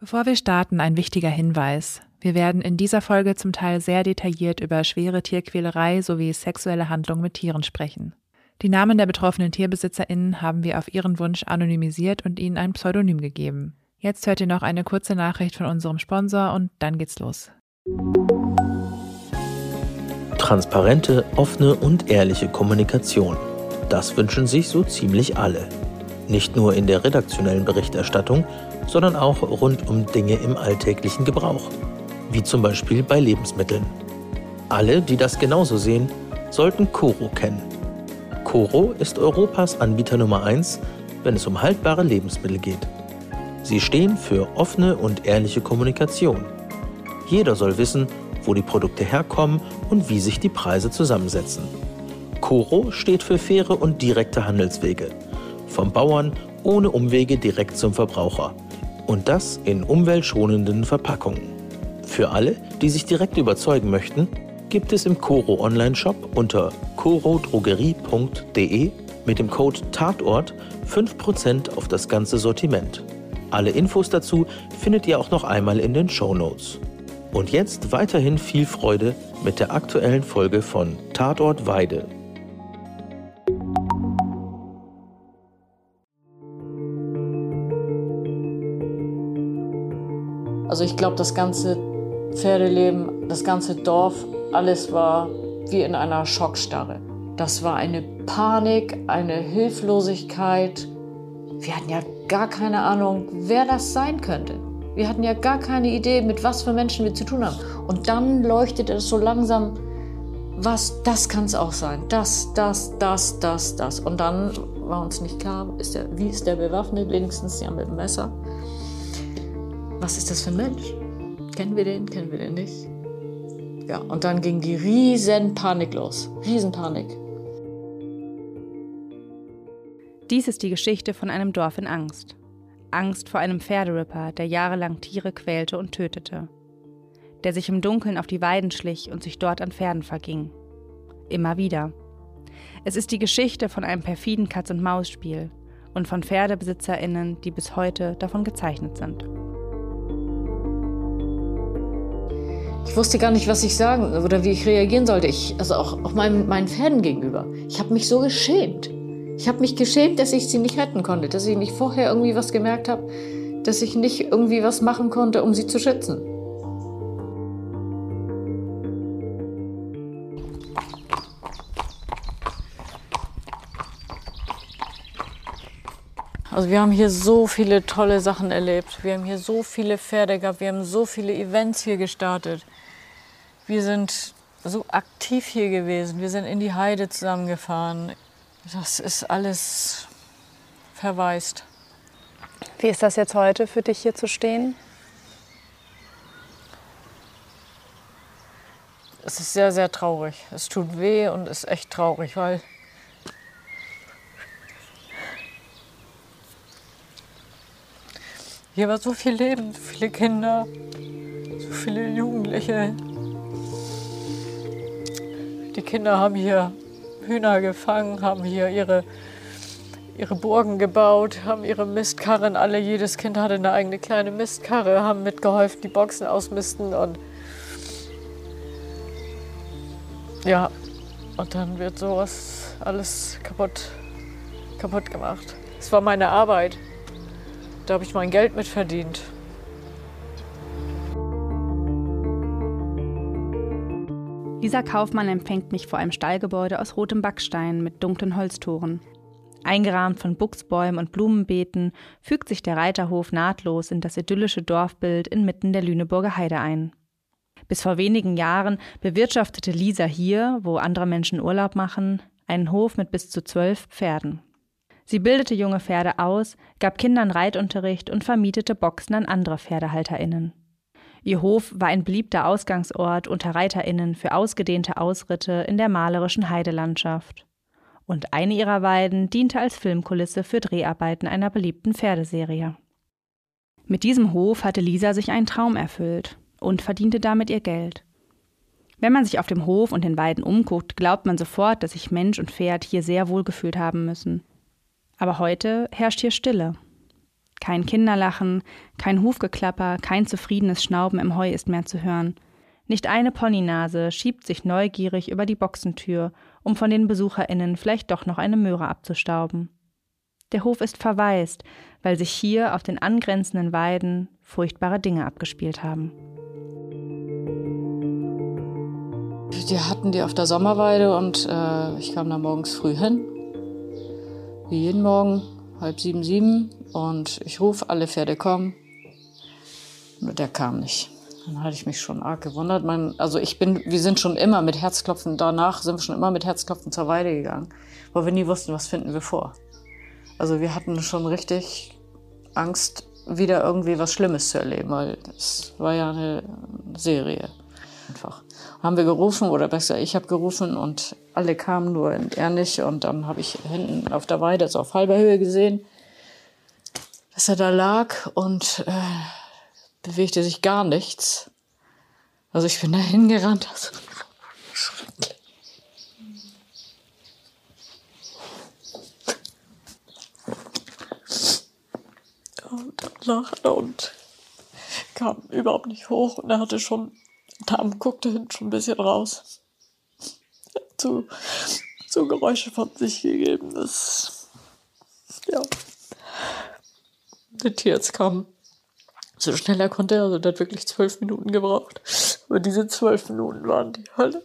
Bevor wir starten, ein wichtiger Hinweis. Wir werden in dieser Folge zum Teil sehr detailliert über schwere Tierquälerei sowie sexuelle Handlungen mit Tieren sprechen. Die Namen der betroffenen TierbesitzerInnen haben wir auf ihren Wunsch anonymisiert und ihnen ein Pseudonym gegeben. Jetzt hört ihr noch eine kurze Nachricht von unserem Sponsor und dann geht's los. Transparente, offene und ehrliche Kommunikation. Das wünschen sich so ziemlich alle. Nicht nur in der redaktionellen Berichterstattung, sondern auch rund um Dinge im alltäglichen Gebrauch, wie zum Beispiel bei Lebensmitteln. Alle, die das genauso sehen, sollten Coro kennen. Coro ist Europas Anbieter Nummer 1, wenn es um haltbare Lebensmittel geht. Sie stehen für offene und ehrliche Kommunikation. Jeder soll wissen, wo die Produkte herkommen und wie sich die Preise zusammensetzen. Coro steht für faire und direkte Handelswege. Vom Bauern ohne Umwege direkt zum Verbraucher und das in umweltschonenden Verpackungen. Für alle, die sich direkt überzeugen möchten, gibt es im Coro Online-Shop unter corodrogerie.de mit dem Code Tatort 5% auf das ganze Sortiment. Alle Infos dazu findet ihr auch noch einmal in den Show Notes. Und jetzt weiterhin viel Freude mit der aktuellen Folge von Tatort Weide. Also ich glaube, das ganze Pferdeleben, das ganze Dorf, alles war wie in einer Schockstarre. Das war eine Panik, eine Hilflosigkeit. Wir hatten ja gar keine Ahnung, wer das sein könnte. Wir hatten ja gar keine Idee, mit was für Menschen wir zu tun haben. Und dann leuchtete es so langsam, was, das kann es auch sein. Das, das, das, das, das. Und dann war uns nicht klar, ist der, wie ist der bewaffnet, wenigstens ja mit dem Messer was ist das für ein Mensch? Kennen wir den? Kennen wir den nicht? Ja, und dann ging die riesen Panik los. Riesenpanik. Dies ist die Geschichte von einem Dorf in Angst. Angst vor einem Pferderipper, der jahrelang Tiere quälte und tötete. Der sich im Dunkeln auf die Weiden schlich und sich dort an Pferden verging. Immer wieder. Es ist die Geschichte von einem perfiden Katz-und-Maus-Spiel und von PferdebesitzerInnen, die bis heute davon gezeichnet sind. Ich wusste gar nicht, was ich sagen oder wie ich reagieren sollte. Ich, also auch, auch meinen, meinen Pferden gegenüber. Ich habe mich so geschämt. Ich habe mich geschämt, dass ich sie nicht retten konnte, dass ich nicht vorher irgendwie was gemerkt habe, dass ich nicht irgendwie was machen konnte, um sie zu schützen. Also wir haben hier so viele tolle Sachen erlebt. Wir haben hier so viele Pferde gehabt. Wir haben so viele Events hier gestartet. Wir sind so aktiv hier gewesen. Wir sind in die Heide zusammengefahren. Das ist alles verwaist. Wie ist das jetzt heute für dich hier zu stehen? Es ist sehr, sehr traurig. Es tut weh und ist echt traurig, weil Hier war so viel Leben, so viele Kinder, so viele Jugendliche. Die Kinder haben hier Hühner gefangen, haben hier ihre, ihre Burgen gebaut, haben ihre Mistkarren alle. Jedes Kind hatte eine eigene kleine Mistkarre, haben mitgeholfen, die Boxen ausmisten und ja, und dann wird sowas alles kaputt, kaputt gemacht. Es war meine Arbeit. Da habe ich mein Geld mit verdient. Lisa Kaufmann empfängt mich vor einem Stallgebäude aus rotem Backstein mit dunklen Holztoren. Eingerahmt von Buchsbäumen und Blumenbeeten fügt sich der Reiterhof nahtlos in das idyllische Dorfbild inmitten der Lüneburger Heide ein. Bis vor wenigen Jahren bewirtschaftete Lisa hier, wo andere Menschen Urlaub machen, einen Hof mit bis zu zwölf Pferden. Sie bildete junge Pferde aus, gab Kindern Reitunterricht und vermietete Boxen an andere PferdehalterInnen. Ihr Hof war ein beliebter Ausgangsort unter ReiterInnen für ausgedehnte Ausritte in der malerischen Heidelandschaft. Und eine ihrer Weiden diente als Filmkulisse für Dreharbeiten einer beliebten Pferdeserie. Mit diesem Hof hatte Lisa sich einen Traum erfüllt und verdiente damit ihr Geld. Wenn man sich auf dem Hof und den Weiden umguckt, glaubt man sofort, dass sich Mensch und Pferd hier sehr wohl gefühlt haben müssen. Aber heute herrscht hier Stille. Kein Kinderlachen, kein Hufgeklapper, kein zufriedenes Schnauben im Heu ist mehr zu hören. Nicht eine Ponynase schiebt sich neugierig über die Boxentür, um von den BesucherInnen vielleicht doch noch eine Möhre abzustauben. Der Hof ist verwaist, weil sich hier auf den angrenzenden Weiden furchtbare Dinge abgespielt haben. Die hatten die auf der Sommerweide und äh, ich kam da morgens früh hin. Wie jeden Morgen, halb sieben, sieben. Und ich rufe, alle Pferde kommen. Nur der kam nicht. Dann hatte ich mich schon arg gewundert. Man, also ich bin, wir sind schon immer mit Herzklopfen, danach sind wir schon immer mit Herzklopfen zur Weide gegangen, weil wir nie wussten, was finden wir vor. Also wir hatten schon richtig Angst, wieder irgendwie was Schlimmes zu erleben, weil es war ja eine Serie. Einfach. Haben wir gerufen, oder besser, ich habe gerufen und alle kamen, nur er nicht. Und dann habe ich hinten auf der Weide, also auf halber Höhe gesehen, dass er da lag und äh, bewegte sich gar nichts. Also ich bin da hingerannt. Also. Und er und kam überhaupt nicht hoch und er hatte schon, Darm guckte hinten schon ein bisschen raus. Zu, zu Geräusche von sich gegeben. Das, ja. Der Tierarzt kam so schnell er konnte. Also der hat wirklich zwölf Minuten gebraucht. Aber diese zwölf Minuten waren die Hölle.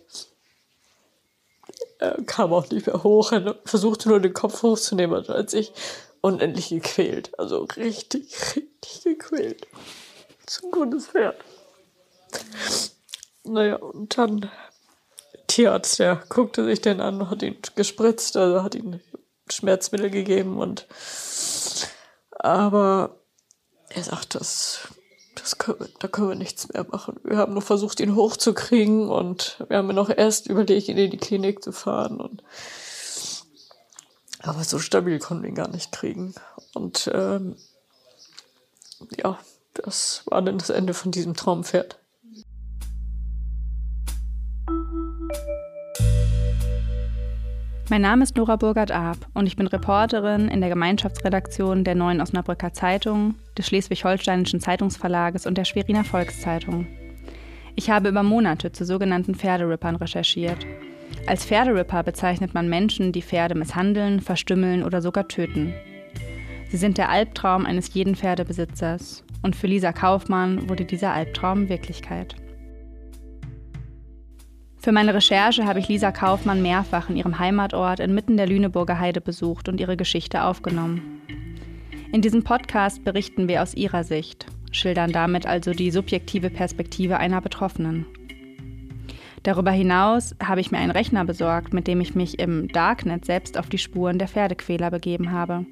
Er kam auch nicht mehr hoch. Er versuchte nur den Kopf hochzunehmen, als ich unendlich gequält. Also richtig, richtig gequält. Zum gutes Pferd. Naja, und dann Tierarzt, der guckte sich den an, hat ihn gespritzt, also hat ihm Schmerzmittel gegeben und aber er sagt, das, das können wir, da können wir nichts mehr machen. Wir haben nur versucht, ihn hochzukriegen und wir haben noch erst überlegt, ihn in die Klinik zu fahren. Und aber so stabil konnten wir ihn gar nicht kriegen. Und ähm, ja, das war dann das Ende von diesem Traumpferd. Mein Name ist Nora Burgert-Arp und ich bin Reporterin in der Gemeinschaftsredaktion der Neuen Osnabrücker Zeitung, des Schleswig-Holsteinischen Zeitungsverlages und der Schweriner Volkszeitung. Ich habe über Monate zu sogenannten Pferderippern recherchiert. Als Pferderipper bezeichnet man Menschen, die Pferde misshandeln, verstümmeln oder sogar töten. Sie sind der Albtraum eines jeden Pferdebesitzers und für Lisa Kaufmann wurde dieser Albtraum Wirklichkeit. Für meine Recherche habe ich Lisa Kaufmann mehrfach in ihrem Heimatort inmitten der Lüneburger Heide besucht und ihre Geschichte aufgenommen. In diesem Podcast berichten wir aus ihrer Sicht, schildern damit also die subjektive Perspektive einer Betroffenen. Darüber hinaus habe ich mir einen Rechner besorgt, mit dem ich mich im Darknet selbst auf die Spuren der Pferdequäler begeben habe.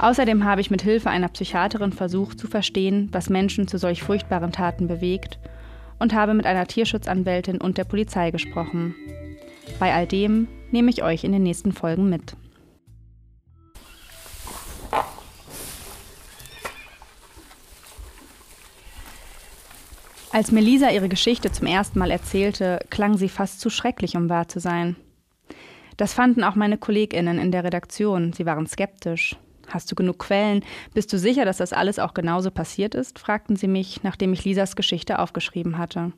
Außerdem habe ich mit Hilfe einer Psychiaterin versucht zu verstehen, was Menschen zu solch furchtbaren Taten bewegt und habe mit einer Tierschutzanwältin und der Polizei gesprochen. Bei all dem nehme ich euch in den nächsten Folgen mit. Als Melisa ihre Geschichte zum ersten Mal erzählte, klang sie fast zu schrecklich, um wahr zu sein. Das fanden auch meine Kolleginnen in der Redaktion. Sie waren skeptisch. Hast du genug Quellen? Bist du sicher, dass das alles auch genauso passiert ist? fragten sie mich, nachdem ich Lisas Geschichte aufgeschrieben hatte.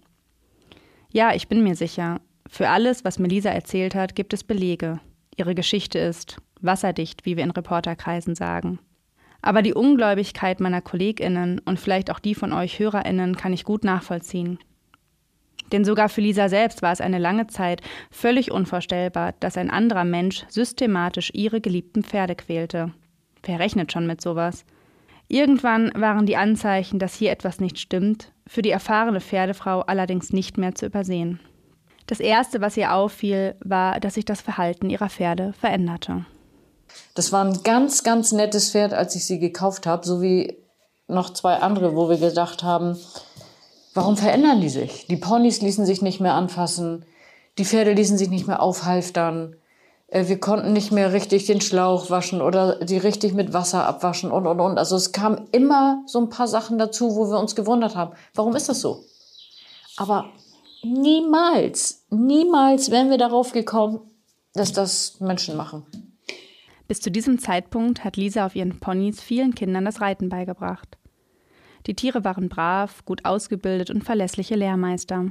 Ja, ich bin mir sicher. Für alles, was mir Lisa erzählt hat, gibt es Belege. Ihre Geschichte ist wasserdicht, wie wir in Reporterkreisen sagen. Aber die Ungläubigkeit meiner KollegInnen und vielleicht auch die von euch HörerInnen kann ich gut nachvollziehen. Denn sogar für Lisa selbst war es eine lange Zeit völlig unvorstellbar, dass ein anderer Mensch systematisch ihre geliebten Pferde quälte. Wer rechnet schon mit sowas? Irgendwann waren die Anzeichen, dass hier etwas nicht stimmt, für die erfahrene Pferdefrau allerdings nicht mehr zu übersehen. Das Erste, was ihr auffiel, war, dass sich das Verhalten ihrer Pferde veränderte. Das war ein ganz, ganz nettes Pferd, als ich sie gekauft habe, so wie noch zwei andere, wo wir gedacht haben, warum verändern die sich? Die Ponys ließen sich nicht mehr anfassen, die Pferde ließen sich nicht mehr aufhalftern. Äh, wir konnten nicht mehr richtig den Schlauch waschen oder die richtig mit Wasser abwaschen und, und, und. Also es kamen immer so ein paar Sachen dazu, wo wir uns gewundert haben. Warum ist das so? Aber niemals, niemals wären wir darauf gekommen, dass das Menschen machen. Bis zu diesem Zeitpunkt hat Lisa auf ihren Ponys vielen Kindern das Reiten beigebracht. Die Tiere waren brav, gut ausgebildet und verlässliche Lehrmeister.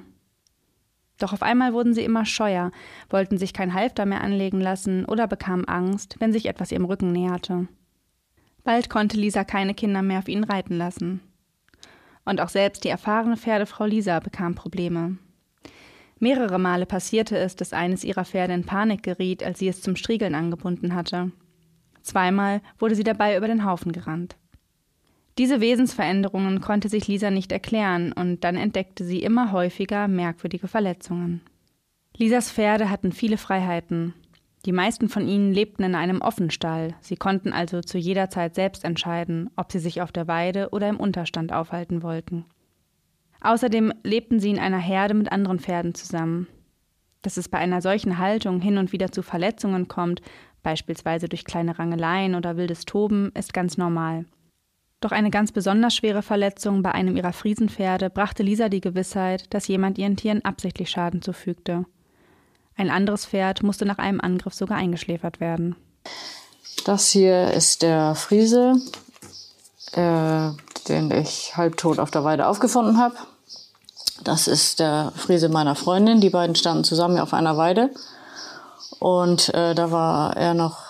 Doch auf einmal wurden sie immer scheuer, wollten sich kein Halfter mehr anlegen lassen oder bekamen Angst, wenn sich etwas ihrem Rücken näherte. Bald konnte Lisa keine Kinder mehr auf ihnen reiten lassen. Und auch selbst die erfahrene Pferdefrau Lisa bekam Probleme. Mehrere Male passierte es, dass eines ihrer Pferde in Panik geriet, als sie es zum Striegeln angebunden hatte. Zweimal wurde sie dabei über den Haufen gerannt. Diese Wesensveränderungen konnte sich Lisa nicht erklären und dann entdeckte sie immer häufiger merkwürdige Verletzungen. Lisas Pferde hatten viele Freiheiten. Die meisten von ihnen lebten in einem Offenstall. Sie konnten also zu jeder Zeit selbst entscheiden, ob sie sich auf der Weide oder im Unterstand aufhalten wollten. Außerdem lebten sie in einer Herde mit anderen Pferden zusammen. Dass es bei einer solchen Haltung hin und wieder zu Verletzungen kommt, beispielsweise durch kleine Rangeleien oder wildes Toben, ist ganz normal. Doch eine ganz besonders schwere Verletzung bei einem ihrer Friesenpferde brachte Lisa die Gewissheit, dass jemand ihren Tieren absichtlich Schaden zufügte. Ein anderes Pferd musste nach einem Angriff sogar eingeschläfert werden. Das hier ist der Friese, äh, den ich halbtot auf der Weide aufgefunden habe. Das ist der Friese meiner Freundin. Die beiden standen zusammen auf einer Weide. Und äh, da war er noch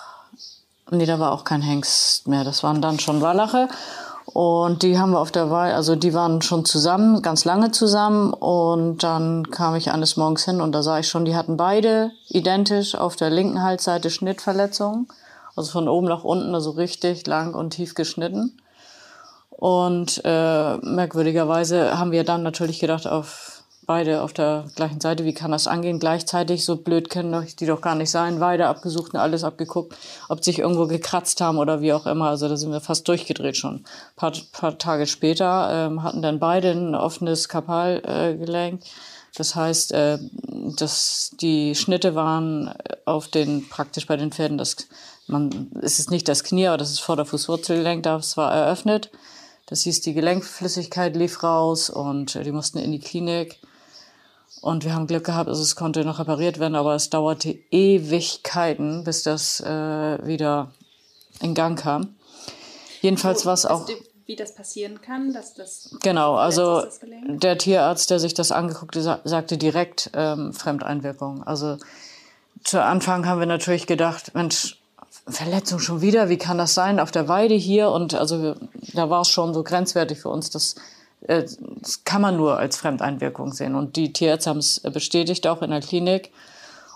Nee, da war auch kein Hengst mehr. Das waren dann schon Wallache. Und die haben wir auf der Wahl, also die waren schon zusammen, ganz lange zusammen. Und dann kam ich eines Morgens hin und da sah ich schon, die hatten beide identisch auf der linken Halsseite Schnittverletzungen. Also von oben nach unten, also richtig lang und tief geschnitten. Und äh, merkwürdigerweise haben wir dann natürlich gedacht, auf beide auf der gleichen Seite. Wie kann das angehen? Gleichzeitig, so blöd können die doch gar nicht sein. Beide abgesucht und alles abgeguckt, ob sich irgendwo gekratzt haben oder wie auch immer. Also da sind wir fast durchgedreht schon. Ein paar, paar Tage später ähm, hatten dann beide ein offenes Kapalgelenk. Äh, das heißt, äh, dass die Schnitte waren auf den, praktisch bei den Pferden, das, man, es ist nicht das Knie, aber das ist Vorderfußwurzelgelenk, das war eröffnet. Das hieß, die Gelenkflüssigkeit lief raus und äh, die mussten in die Klinik. Und wir haben Glück gehabt, also es konnte noch repariert werden, aber es dauerte Ewigkeiten, bis das äh, wieder in Gang kam. Jedenfalls war es auch. Wie das passieren kann, dass das. Genau, also der Tierarzt, der sich das angeguckt hat, sagte direkt ähm, Fremdeinwirkung. Also zu Anfang haben wir natürlich gedacht, Mensch, Verletzung schon wieder, wie kann das sein auf der Weide hier? Und also da war es schon so grenzwertig für uns, dass das kann man nur als Fremdeinwirkung sehen. Und die Tierärzte haben es bestätigt auch in der Klinik.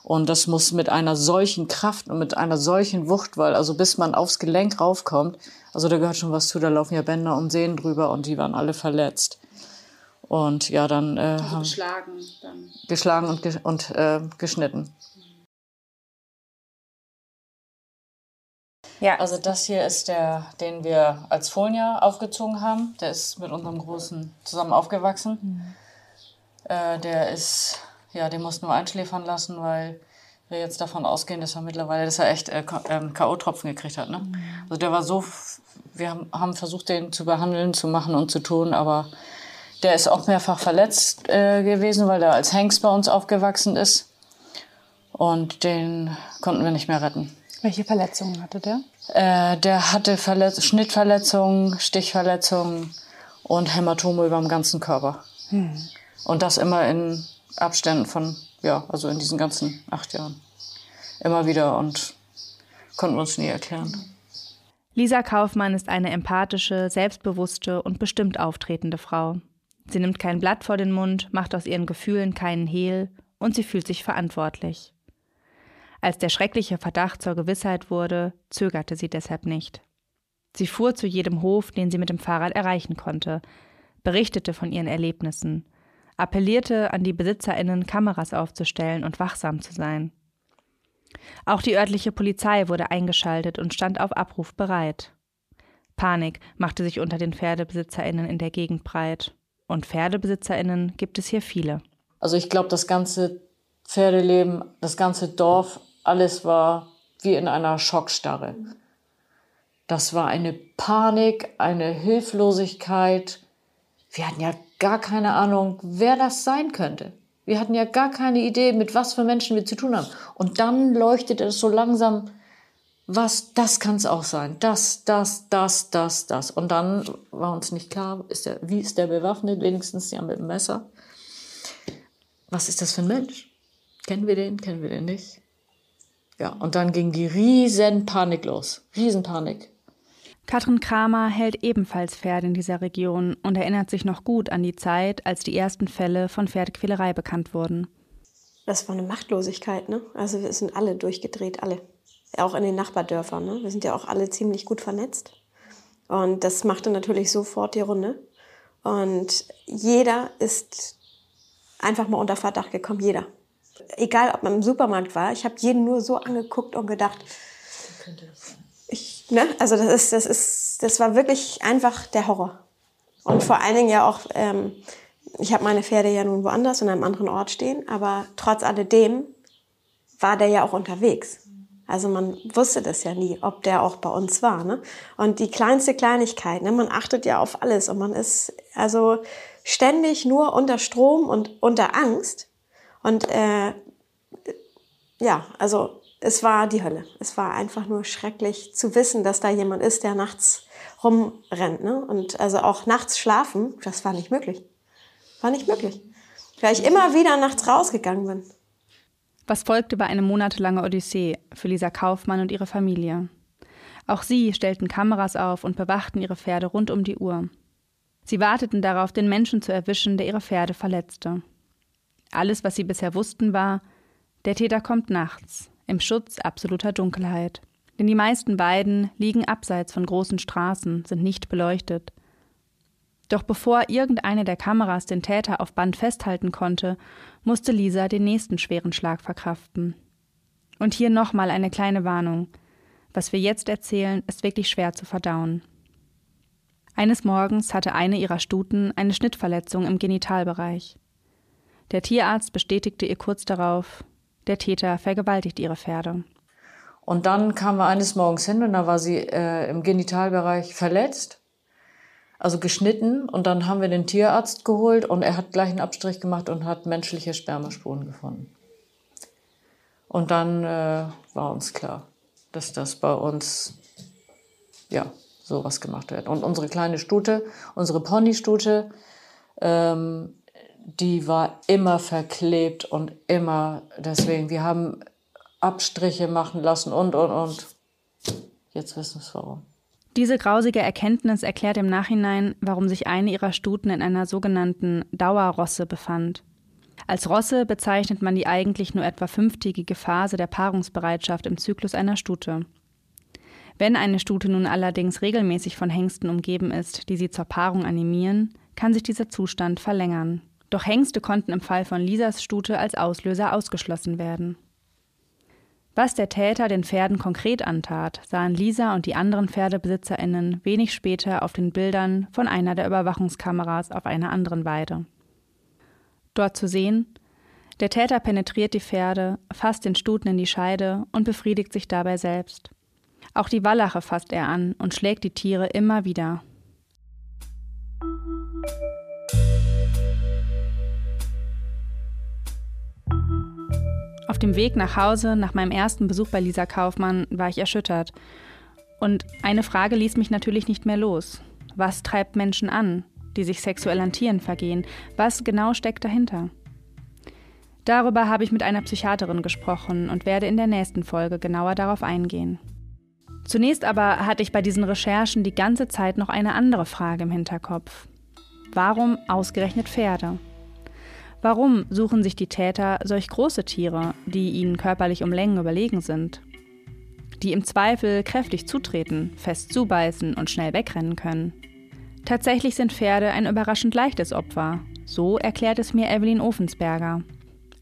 Und das muss mit einer solchen Kraft und mit einer solchen Wucht, weil also bis man aufs Gelenk raufkommt, also da gehört schon was zu, da laufen ja Bänder und Sehnen drüber und die waren alle verletzt. Und ja, dann äh, also geschlagen, dann. geschlagen und, ge und äh, geschnitten. Ja. Also das hier ist der, den wir als Folia aufgezogen haben. Der ist mit unserem Großen zusammen aufgewachsen. Mhm. Äh, der ist, ja, den mussten wir einschläfern lassen, weil wir jetzt davon ausgehen, dass er mittlerweile, dass er echt äh, K.O.-Tropfen gekriegt hat. Ne? Mhm. Also der war so, wir haben, haben versucht, den zu behandeln, zu machen und zu tun, aber der ist auch mehrfach verletzt äh, gewesen, weil er als Hengst bei uns aufgewachsen ist. Und den konnten wir nicht mehr retten. Welche Verletzungen hatte der? Äh, der hatte Verletz Schnittverletzungen, Stichverletzungen und Hämatome über dem ganzen Körper. Hm. Und das immer in Abständen von, ja, also in diesen ganzen acht Jahren. Immer wieder und konnten wir uns nie erklären. Lisa Kaufmann ist eine empathische, selbstbewusste und bestimmt auftretende Frau. Sie nimmt kein Blatt vor den Mund, macht aus ihren Gefühlen keinen Hehl und sie fühlt sich verantwortlich. Als der schreckliche Verdacht zur Gewissheit wurde, zögerte sie deshalb nicht. Sie fuhr zu jedem Hof, den sie mit dem Fahrrad erreichen konnte, berichtete von ihren Erlebnissen, appellierte an die Besitzerinnen, Kameras aufzustellen und wachsam zu sein. Auch die örtliche Polizei wurde eingeschaltet und stand auf Abruf bereit. Panik machte sich unter den Pferdebesitzerinnen in der Gegend breit. Und Pferdebesitzerinnen gibt es hier viele. Also ich glaube, das ganze Pferdeleben, das ganze Dorf alles war wie in einer Schockstarre. Das war eine Panik, eine Hilflosigkeit. Wir hatten ja gar keine Ahnung, wer das sein könnte. Wir hatten ja gar keine Idee, mit was für Menschen wir zu tun haben. Und dann leuchtete es so langsam was, das kann es auch sein. Das, das, das, das, das. Und dann war uns nicht klar, ist der, wie ist der bewaffnet, wenigstens ja mit dem Messer. Was ist das für ein Mensch? Kennen wir den, kennen wir den nicht? Ja, und dann ging die riesen Panik los. Riesenpanik. Katrin Kramer hält ebenfalls Pferde in dieser Region und erinnert sich noch gut an die Zeit, als die ersten Fälle von Pferdequälerei bekannt wurden. Das war eine Machtlosigkeit, ne? Also wir sind alle durchgedreht, alle. Auch in den Nachbardörfern, ne? Wir sind ja auch alle ziemlich gut vernetzt. Und das machte natürlich sofort die Runde. Und jeder ist einfach mal unter Verdacht gekommen, jeder egal ob man im Supermarkt war, ich habe jeden nur so angeguckt und gedacht, ich, ne? also das ist, das ist, das war wirklich einfach der Horror. Und vor allen Dingen ja auch, ähm, ich habe meine Pferde ja nun woanders in einem anderen Ort stehen, aber trotz alledem war der ja auch unterwegs. Also man wusste das ja nie, ob der auch bei uns war. Ne? Und die kleinste Kleinigkeit, ne? man achtet ja auf alles und man ist also ständig nur unter Strom und unter Angst. Und äh, ja, also es war die Hölle. Es war einfach nur schrecklich zu wissen, dass da jemand ist, der nachts rumrennt. Ne? Und also auch nachts schlafen, das war nicht möglich. War nicht möglich. Weil ich immer wieder nachts rausgegangen bin. Was folgte, war eine monatelange Odyssee für Lisa Kaufmann und ihre Familie. Auch sie stellten Kameras auf und bewachten ihre Pferde rund um die Uhr. Sie warteten darauf, den Menschen zu erwischen, der ihre Pferde verletzte. Alles, was sie bisher wussten, war, der Täter kommt nachts, im Schutz absoluter Dunkelheit. Denn die meisten Weiden liegen abseits von großen Straßen, sind nicht beleuchtet. Doch bevor irgendeine der Kameras den Täter auf Band festhalten konnte, musste Lisa den nächsten schweren Schlag verkraften. Und hier nochmal eine kleine Warnung. Was wir jetzt erzählen, ist wirklich schwer zu verdauen. Eines Morgens hatte eine ihrer Stuten eine Schnittverletzung im Genitalbereich. Der Tierarzt bestätigte ihr kurz darauf, der Täter vergewaltigt ihre Pferde. Und dann kamen wir eines Morgens hin und da war sie äh, im Genitalbereich verletzt, also geschnitten. Und dann haben wir den Tierarzt geholt und er hat gleich einen Abstrich gemacht und hat menschliche Spermaspuren gefunden. Und dann äh, war uns klar, dass das bei uns ja sowas gemacht wird. Und unsere kleine Stute, unsere Ponystute, ähm, die war immer verklebt und immer deswegen. Wir haben Abstriche machen lassen und, und, und. Jetzt wissen wir es warum. Diese grausige Erkenntnis erklärt im Nachhinein, warum sich eine ihrer Stuten in einer sogenannten Dauerrosse befand. Als Rosse bezeichnet man die eigentlich nur etwa fünftägige Phase der Paarungsbereitschaft im Zyklus einer Stute. Wenn eine Stute nun allerdings regelmäßig von Hengsten umgeben ist, die sie zur Paarung animieren, kann sich dieser Zustand verlängern. Doch Hengste konnten im Fall von Lisas Stute als Auslöser ausgeschlossen werden. Was der Täter den Pferden konkret antat, sahen Lisa und die anderen PferdebesitzerInnen wenig später auf den Bildern von einer der Überwachungskameras auf einer anderen Weide. Dort zu sehen, der Täter penetriert die Pferde, fasst den Stuten in die Scheide und befriedigt sich dabei selbst. Auch die Wallache fasst er an und schlägt die Tiere immer wieder. Dem Weg nach Hause, nach meinem ersten Besuch bei Lisa Kaufmann, war ich erschüttert. Und eine Frage ließ mich natürlich nicht mehr los. Was treibt Menschen an, die sich sexuell an Tieren vergehen? Was genau steckt dahinter? Darüber habe ich mit einer Psychiaterin gesprochen und werde in der nächsten Folge genauer darauf eingehen. Zunächst aber hatte ich bei diesen Recherchen die ganze Zeit noch eine andere Frage im Hinterkopf. Warum ausgerechnet Pferde? Warum suchen sich die Täter solch große Tiere, die ihnen körperlich um Längen überlegen sind? Die im Zweifel kräftig zutreten, fest zubeißen und schnell wegrennen können. Tatsächlich sind Pferde ein überraschend leichtes Opfer. So erklärt es mir Evelyn Ofensberger.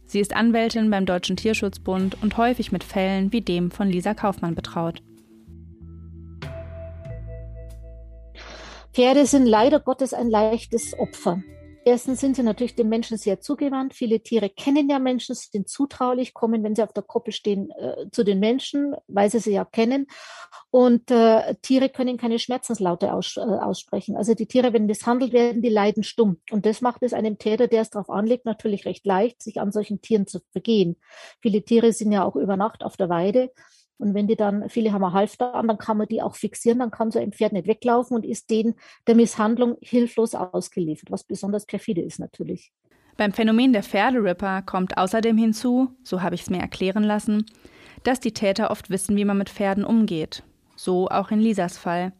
Sie ist Anwältin beim Deutschen Tierschutzbund und häufig mit Fällen wie dem von Lisa Kaufmann betraut. Pferde sind leider Gottes ein leichtes Opfer. Erstens sind sie natürlich den Menschen sehr zugewandt. Viele Tiere kennen ja Menschen, sind zutraulich, kommen, wenn sie auf der Koppel stehen, äh, zu den Menschen, weil sie sie ja kennen. Und äh, Tiere können keine Schmerzenslaute aus, äh, aussprechen. Also die Tiere, wenn misshandelt werden, die leiden stumm. Und das macht es einem Täter, der es darauf anlegt, natürlich recht leicht, sich an solchen Tieren zu vergehen. Viele Tiere sind ja auch über Nacht auf der Weide Und wenn die dann, viele haben ein Halfter an, dann kann man die auch fixieren, dann kann so ein Pferd nicht weglaufen und ist denen der Misshandlung hilflos ausgeliefert, was besonders perfide ist natürlich. Beim Phänomen der Pferderipper kommt außerdem hinzu, so habe ich es mir erklären lassen, dass die Täter oft wissen, wie man mit Pferden umgeht. So auch in Lisas Fall.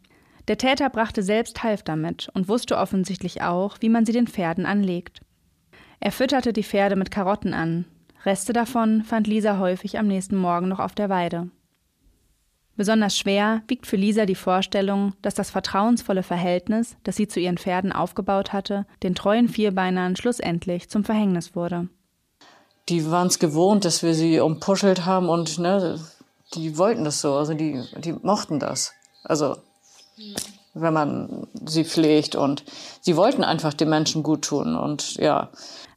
Der Täter brachte selbst Halfter mit und wusste offensichtlich auch, wie man sie den Pferden anlegt. Er fütterte die Pferde mit Karotten an. Reste davon fand Lisa häufig am nächsten Morgen noch auf der Weide. Besonders schwer wiegt für Lisa die Vorstellung, dass das vertrauensvolle Verhältnis, das sie zu ihren Pferden aufgebaut hatte, den treuen Vierbeinern schlussendlich zum Verhängnis wurde. Die waren es gewohnt, dass wir sie umpuschelt haben und ne, die wollten das so, also die, die mochten das. Also wenn man sie pflegt und sie wollten einfach den Menschen gut tun und ja.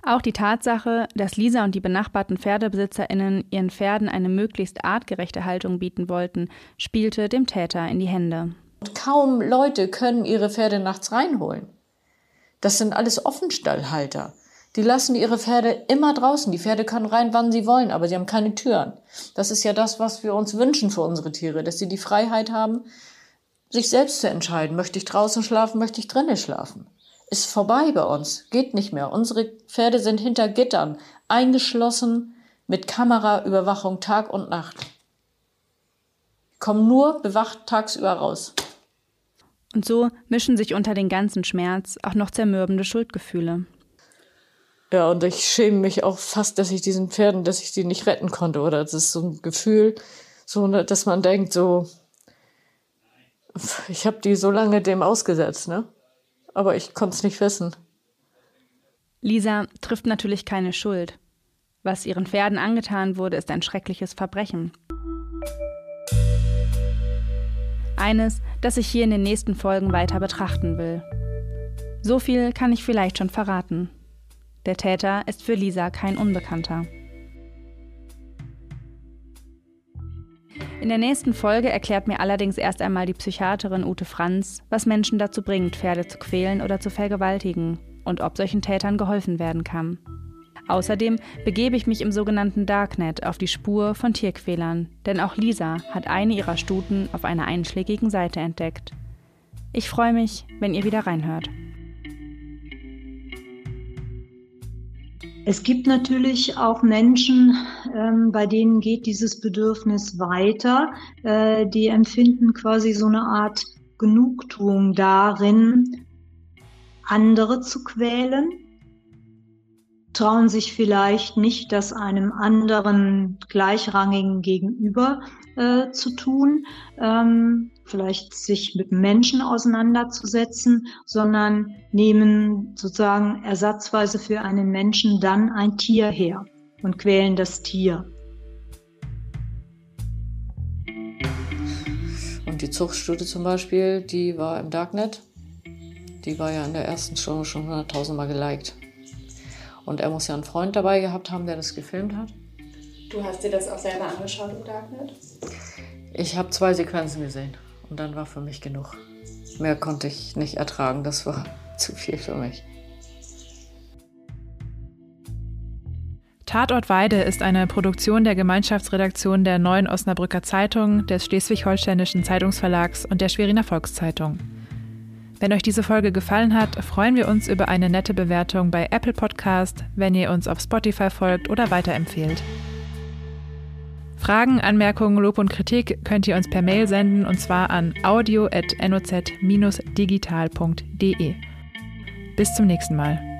Auch die Tatsache, dass Lisa und die benachbarten PferdebesitzerInnen ihren Pferden eine möglichst artgerechte Haltung bieten wollten, spielte dem Täter in die Hände. Kaum Leute können ihre Pferde nachts reinholen. Das sind alles Offenstallhalter. Die lassen ihre Pferde immer draußen. Die Pferde können rein, wann sie wollen, aber sie haben keine Türen. Das ist ja das, was wir uns wünschen für unsere Tiere, dass sie die Freiheit haben, sich selbst zu entscheiden. Möchte ich draußen schlafen, möchte ich drinnen schlafen ist vorbei bei uns, geht nicht mehr. Unsere Pferde sind hinter Gittern, eingeschlossen mit Kameraüberwachung Tag und Nacht. Kommen nur bewacht tagsüber raus. Und so mischen sich unter den ganzen Schmerz auch noch zermürbende Schuldgefühle. Ja, und ich schäme mich auch fast, dass ich diesen Pferden, dass ich die nicht retten konnte. Oder das ist so ein Gefühl, so, dass man denkt, so, ich habe die so lange dem ausgesetzt, ne? Aber ich konnte es nicht wissen. Lisa trifft natürlich keine Schuld. Was ihren Pferden angetan wurde, ist ein schreckliches Verbrechen. Eines, das ich hier in den nächsten Folgen weiter betrachten will. So viel kann ich vielleicht schon verraten. Der Täter ist für Lisa kein Unbekannter. In der nächsten Folge erklärt mir allerdings erst einmal die Psychiaterin Ute Franz, was Menschen dazu bringt, Pferde zu quälen oder zu vergewaltigen und ob solchen Tätern geholfen werden kann. Außerdem begebe ich mich im sogenannten Darknet auf die Spur von Tierquälern, denn auch Lisa hat eine ihrer Stuten auf einer einschlägigen Seite entdeckt. Ich freue mich, wenn ihr wieder reinhört. Es gibt natürlich auch Menschen, ähm, bei denen geht dieses Bedürfnis weiter. Äh, die empfinden quasi so eine Art Genugtuung darin, andere zu quälen, trauen sich vielleicht nicht, das einem anderen gleichrangigen gegenüber äh, zu tun, ähm, vielleicht sich mit Menschen auseinanderzusetzen, sondern nehmen sozusagen ersatzweise für einen Menschen dann ein Tier her und quälen das Tier. Und die Zuchtstudie zum Beispiel, die war im Darknet. Die war ja in der ersten Stunde schon 100.000 Mal geliked. Und er muss ja einen Freund dabei gehabt haben, der das gefilmt hat. Du hast dir das auch selber angeschaut im Darknet? Ich habe zwei Sequenzen gesehen und dann war für mich genug. Mehr konnte ich nicht ertragen, das war zu viel für mich. Tatort Weide ist eine Produktion der Gemeinschaftsredaktion der Neuen Osnabrücker Zeitung, des Schleswig-Holsteinischen Zeitungsverlags und der Schweriner Volkszeitung. Wenn euch diese Folge gefallen hat, freuen wir uns über eine nette Bewertung bei Apple Podcast, wenn ihr uns auf Spotify folgt oder weiterempfehlt. Fragen, Anmerkungen, Lob und Kritik könnt ihr uns per Mail senden und zwar an audio.noz-digital.de. Bis zum nächsten Mal.